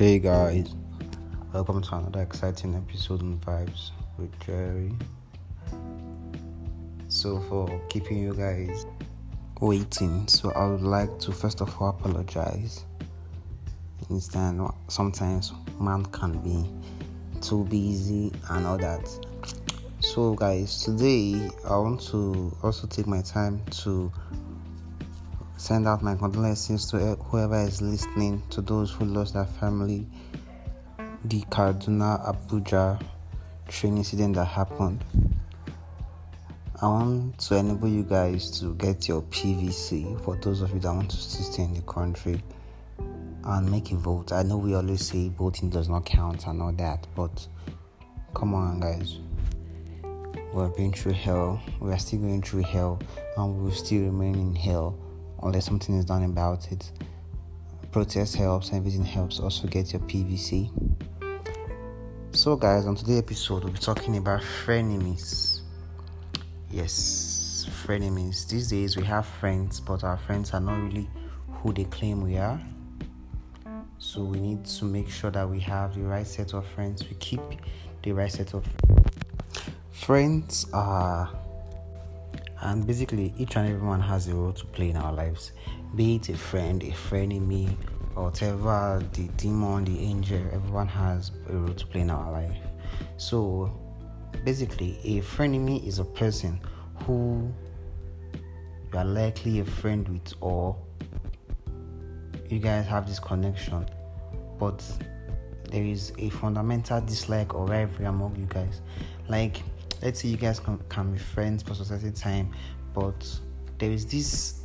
Hey guys, welcome to another exciting episode on Vibes with Jerry. So, for keeping you guys waiting, so I would like to first of all apologize. Understand, sometimes man can be too busy and all that. So, guys, today I want to also take my time to send out my condolences to whoever is listening, to those who lost their family, the Kaduna Abuja train incident that happened. I want to enable you guys to get your PVC for those of you that want to stay in the country and make a vote. I know we always say voting does not count and all that, but come on, guys. We're been through hell, we are still going through hell, and we will still remain in hell unless something is done about it. Protest helps, everything helps. Also, get your PVC. So, guys, on today's episode, we'll be talking about frenemies. Yes, frenemies. These days, we have friends, but our friends are not really who they claim we are. So, we need to make sure that we have the right set of friends. We keep the right set of friends. Are and basically, each and everyone has a role to play in our lives be it a friend, a frenemy, or whatever the demon, the angel, everyone has a role to play in our life. So, basically, a frenemy is a person who you are likely a friend with, or you guys have this connection, but there is a fundamental dislike or rivalry among you guys. Like, let's say you guys can, can be friends for a certain time, but there is this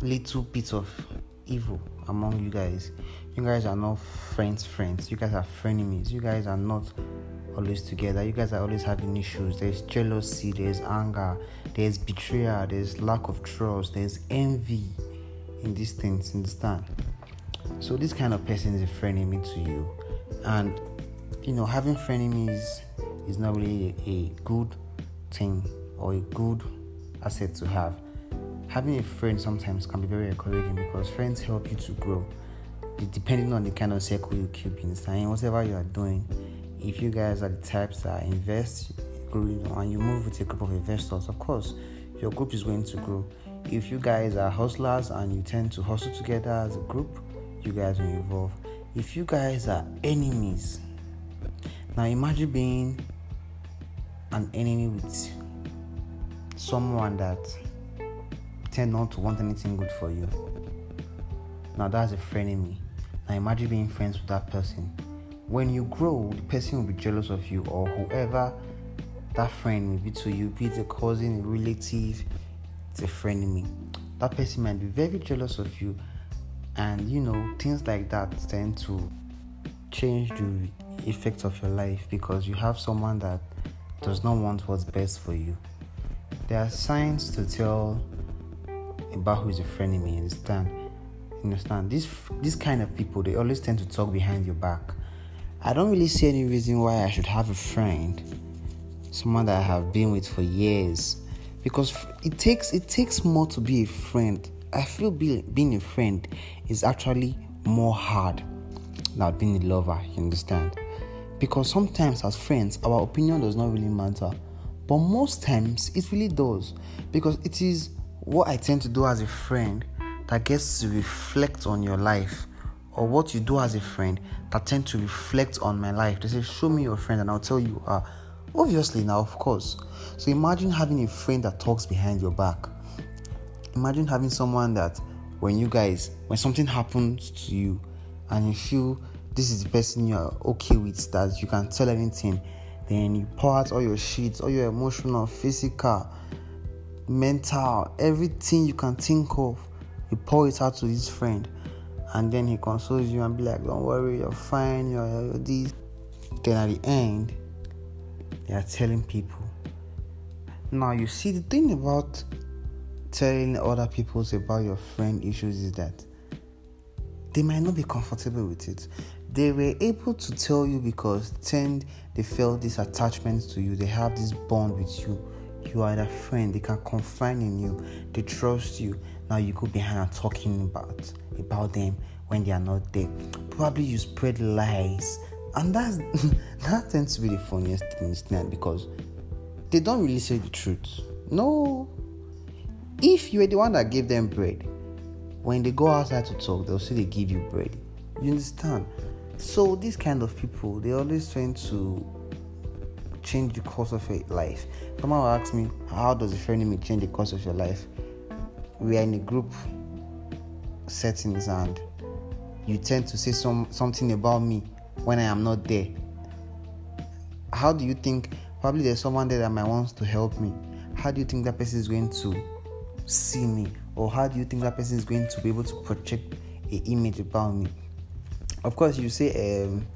little bit of evil among you guys. You guys are not friends, friends. You guys are frenemies. You guys are not always together. You guys are always having issues. There's jealousy, there's anger, there's betrayal, there's lack of trust, there's envy in these things. Understand? So this kind of person is a frenemy to you, and you know having frenemies is not really a good thing or a good asset to have. Having a friend sometimes can be very encouraging because friends help you to grow. Depending on the kind of circle you keep inside, whatever you are doing, if you guys are the types that invest, and you move with a group of investors, of course, your group is going to grow. If you guys are hustlers and you tend to hustle together as a group, you guys will evolve. If you guys are enemies, now imagine being an enemy with someone that tend not to want anything good for you. Now that's a frenemy. Now imagine being friends with that person. When you grow, the person will be jealous of you or whoever that friend may be to you, be it a cousin, a relative, it's a frenemy. That person might be very jealous of you, and you know, things like that tend to change the effect of your life because you have someone that does not want what's best for you. There are signs to tell about who is a frenemy. Understand? Understand? This this kind of people they always tend to talk behind your back. I don't really see any reason why I should have a friend, someone that I have been with for years, because it takes it takes more to be a friend. I feel be, being a friend is actually more hard than being a lover. You understand? Because sometimes, as friends, our opinion does not really matter. But most times, it really does. Because it is what I tend to do as a friend that gets to reflect on your life, or what you do as a friend that tend to reflect on my life. They say, Show me your friend, and I'll tell you are. Obviously, now, of course. So imagine having a friend that talks behind your back. Imagine having someone that when you guys, when something happens to you and you feel this is the person you're okay with, that you can tell anything, then you pour out all your shit, all your emotional, physical, mental, everything you can think of, you pour it out to this friend, and then he consoles you and be like, Don't worry, you're fine, you're, you're this. Then at the end, they are telling people. Now, you see, the thing about telling other people about your friend issues is that they might not be comfortable with it they were able to tell you because then they felt this attachment to you they have this bond with you You are their friend. They can confide in you. They trust you. Now you go behind and talking about about them when they are not there. Probably you spread lies, and that's that tends to be the funniest thing because they don't really say the truth. No. If you are the one that gave them bread, when they go outside to talk, they'll say they give you bread. You understand? So these kind of people, they always trying to change the course of your life. Someone will ask me, how does a frenemy change the course of your life? We are in a group settings and you tend to say some something about me when I am not there. How do you think probably there's someone there that might want to help me? How do you think that person is going to see me? Or how do you think that person is going to be able to project an image about me? Of course you say um,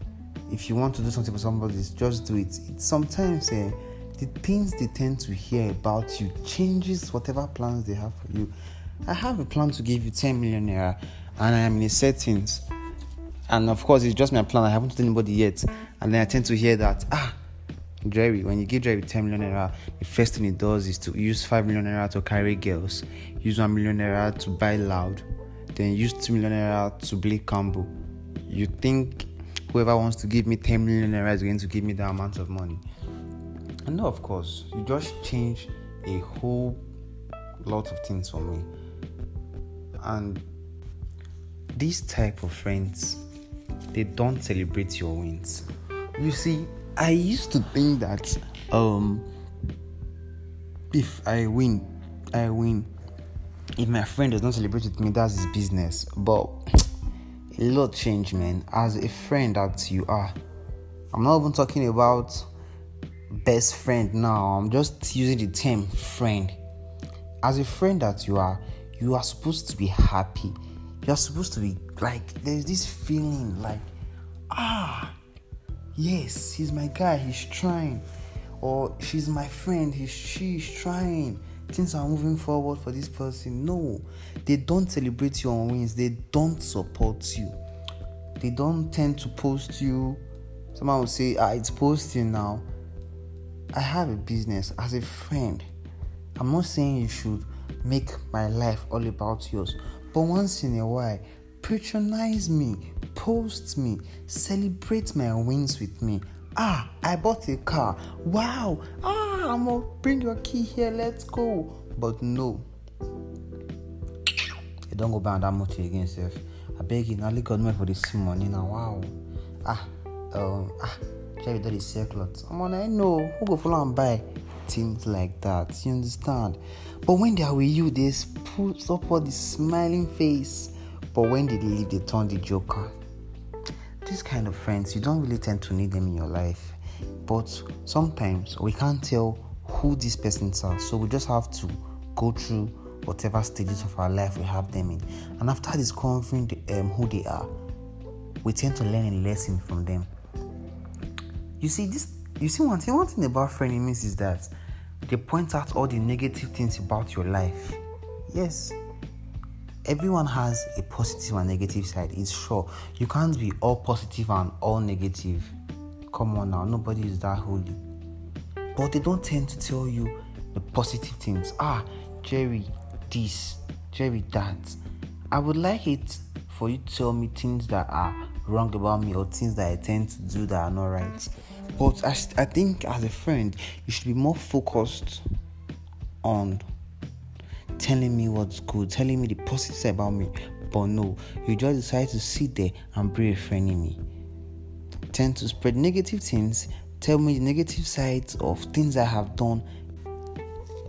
if you want to do something for somebody just do it. It's sometimes uh, the things they tend to hear about you changes whatever plans they have for you. I have a plan to give you 10 million naira and i am in a settings. And of course it's just my plan. I haven't told anybody yet. And then i tend to hear that ah Jerry, when you give Jerry 10 million naira, the first thing he does is to use 5 million naira to carry girls, use 1 million naira to buy loud, then use 2 million naira to play combo, you think whoever wants to give me 10 million naira is going to give me that amount of money. And no, of course, you just change a whole lot of things for me. And these type of friends, they don't celebrate your wins. You see, I used to think that um if I win, I win. If my friend does not celebrate with me, that's his business. But a lot change, man. As a friend that you are, I'm not even talking about best friend now. I'm just using the term friend. As a friend that you are, you are supposed to be happy. You are supposed to be like, there's this feeling like, ah, yes, he's my guy, he's trying. Or she's my friend, he's she's trying things are moving forward for this person. No, they don't celebrate your wins, they don't support you, they don't tend to post you. Someone will say, Ah, it's posting now. I have a business as a friend. I'm not saying you should make my life all about yours, but once in a while, patronize me, post me, celebrate my wins with me. Ah, I bought a car. Wow. Ah, I'm gonna bring your key here. Let's go. But no. You don't go buy that much again, self. I beg you, now look God me for this money now. Wow. Ah, um, ah, that is circlet. I'm on I know who go follow and buy things like that. You understand? But when they are with you, they put up all the smiling face. But when they leave, they turn the joker these kind of friends, you don't really tend to need them in your life. But sometimes we can't tell who these persons are, so we just have to go through whatever stages of our life we have them in. And after discovering the, um, who they are, we tend to learn a lesson from them. You see, this you see one thing, one thing about frenemies is that they point out all the negative things about your life. Yes, everyone has a positive and negative side. It's sure you can't be all positive and all negative. Come on now, nobody is that holy. But they don't tend to tell you the positive things. Ah, Jerry, this, Jerry, that. I would like it for you to tell me things that are wrong about me or things that I tend to do that are not right. But I, I think as a friend, you should be more focused on telling me what's good, telling me the positive about me. But no, you just decide to sit there and be a frenemy. Tend to spread negative things, tell me the negative sides of things I have done.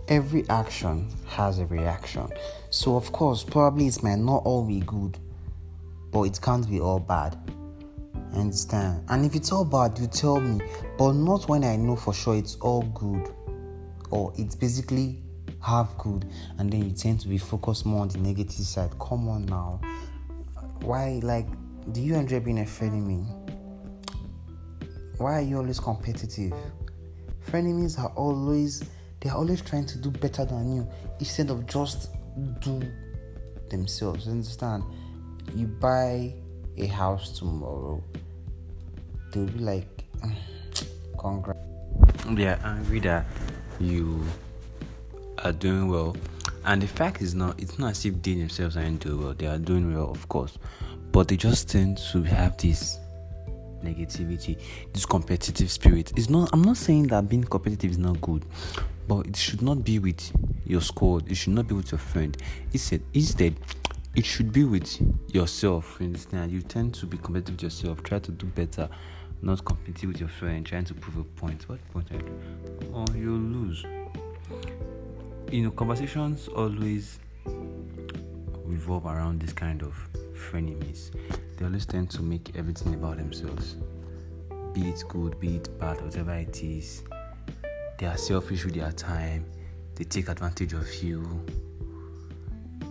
Every action has a reaction. So, of course, probably it might not all be good, but it can't be all bad. understand? And if it's all bad, you tell me, but not when I know for sure it's all good or it's basically half good and then you tend to be focused more on the negative side. Come on now. Why like do you enjoy being a frenemy? Why are you always competitive? Frenemies are always they're always trying to do better than you instead of just do themselves. Understand? You buy a house tomorrow, they'll be like, congrats. They are angry that you are doing well. And the fact is not it's not as if they themselves aren't doing well. They are doing well, of course. But they just tend to have this negativity, this competitive spirit. It's not I'm not saying that being competitive is not good, but it should not be with your squad, it should not be with your friend. Instead instead it should be with yourself. You understand? You tend to be competitive with yourself, try to do better, not competing with your friend, trying to prove a point. What point are you? Or you'll lose. You know, conversations always revolve around this kind of frenemies. They always tend to make everything about themselves. Be it good, be it bad, whatever it is. They are selfish with their time. They take advantage of you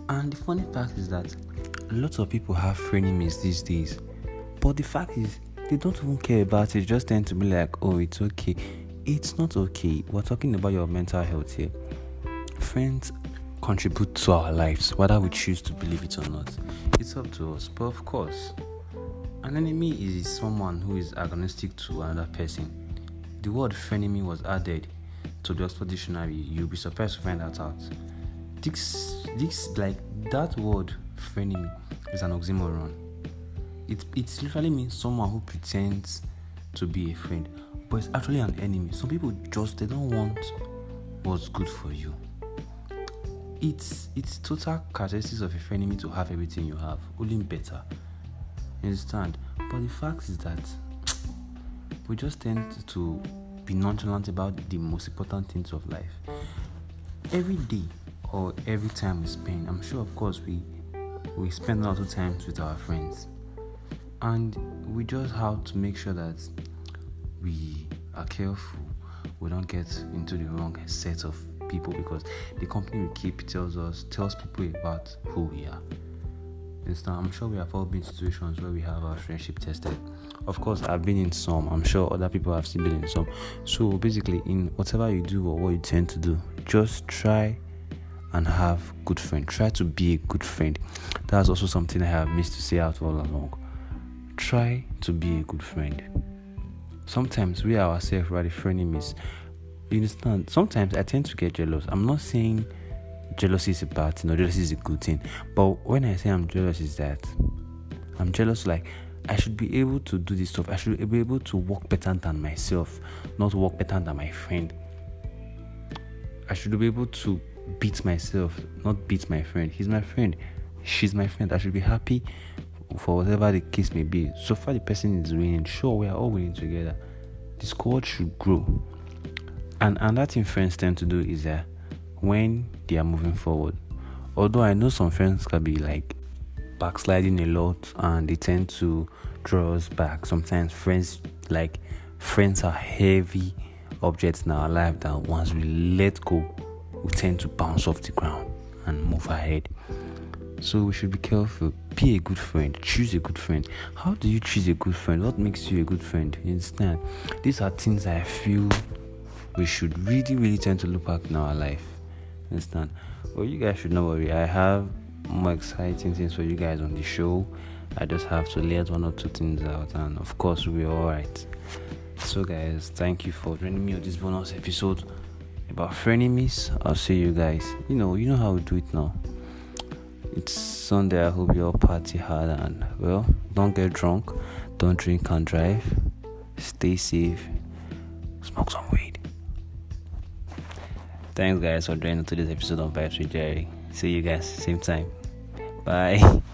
and the funny fact is that lots of people have frenemies these days. But the fact is, they don't even care about it, just tend to be like, oh, it's okay. It's not okay. We're talking about your mental health here. Friends contribute to our lives, whether we choose to believe it or not. It's up to us. But of course, an enemy is someone who is agnostic to another person. The word frenemy was added to the Oxford Dictionary. You'll be surprised to find that out this this like that word frenemy is an oxymoron. It it literally means someone who pretends to be a friend, but it's actually an enemy. Some people just they don't want what's good for you. It's it's total characteristics of a frenemy to have everything you have, only better. You understand? But the fact is that we just tend to be nonchalant about the most important things of life. Every day or every time we spend. I'm sure, of course, we we spend a lot of times with our friends, and we just have to make sure that we are careful. We don't get into the wrong set of people because the company we keep tells us tells people about who we are. Instead, I'm sure we have all been in situations where we have our friendship tested. Of course, I've been in some. I'm sure other people have still been in some. So basically, in whatever you do or what you tend to do, just try and have good friends. Try to be a good friend. That's also something I have missed to say out all along. Try to be a good friend. Sometimes we ourselves are the frenemies. You understand? Sometimes I tend to get jealous. I'm not saying jealousy is a bad thing or jealousy is a good thing. But when I say I'm jealous, is that I'm jealous like I should be able to do this stuff. I should be able to work better than myself, not work better than my friend. I should be able to beat myself, not beat my friend. He's my friend. She's my friend. I should be happy for whatever the case may be. So far, the person is winning. Sure, we are all winning together. The squad should grow. And another thing friends tend to do is that when they are moving forward, although I know some friends can be like backsliding a lot and they tend to draw us back. Sometimes friends like friends are heavy objects in our life that once we let go, we tend to bounce off the ground and move ahead. So we should be careful. Be a good friend. Choose a good friend. How do you choose a good friend? What makes you a good friend? You understand? These are things I feel we should really, really tend to look back in our life. Understand? Well, you guys should not worry. I have more exciting things for you guys on the show. I just have to let one or two things out, and of course, we're alright. So, guys, thank you for joining me on this bonus episode about frenemies. I'll see you guys. You know, you know how we do it now. It's Sunday. I hope you all party hard and well, don't get drunk, don't drink and drive, stay safe, smoke some weed. Thanks, guys, for joining today's episode of Battery Jerry. See you guys same time. Bye.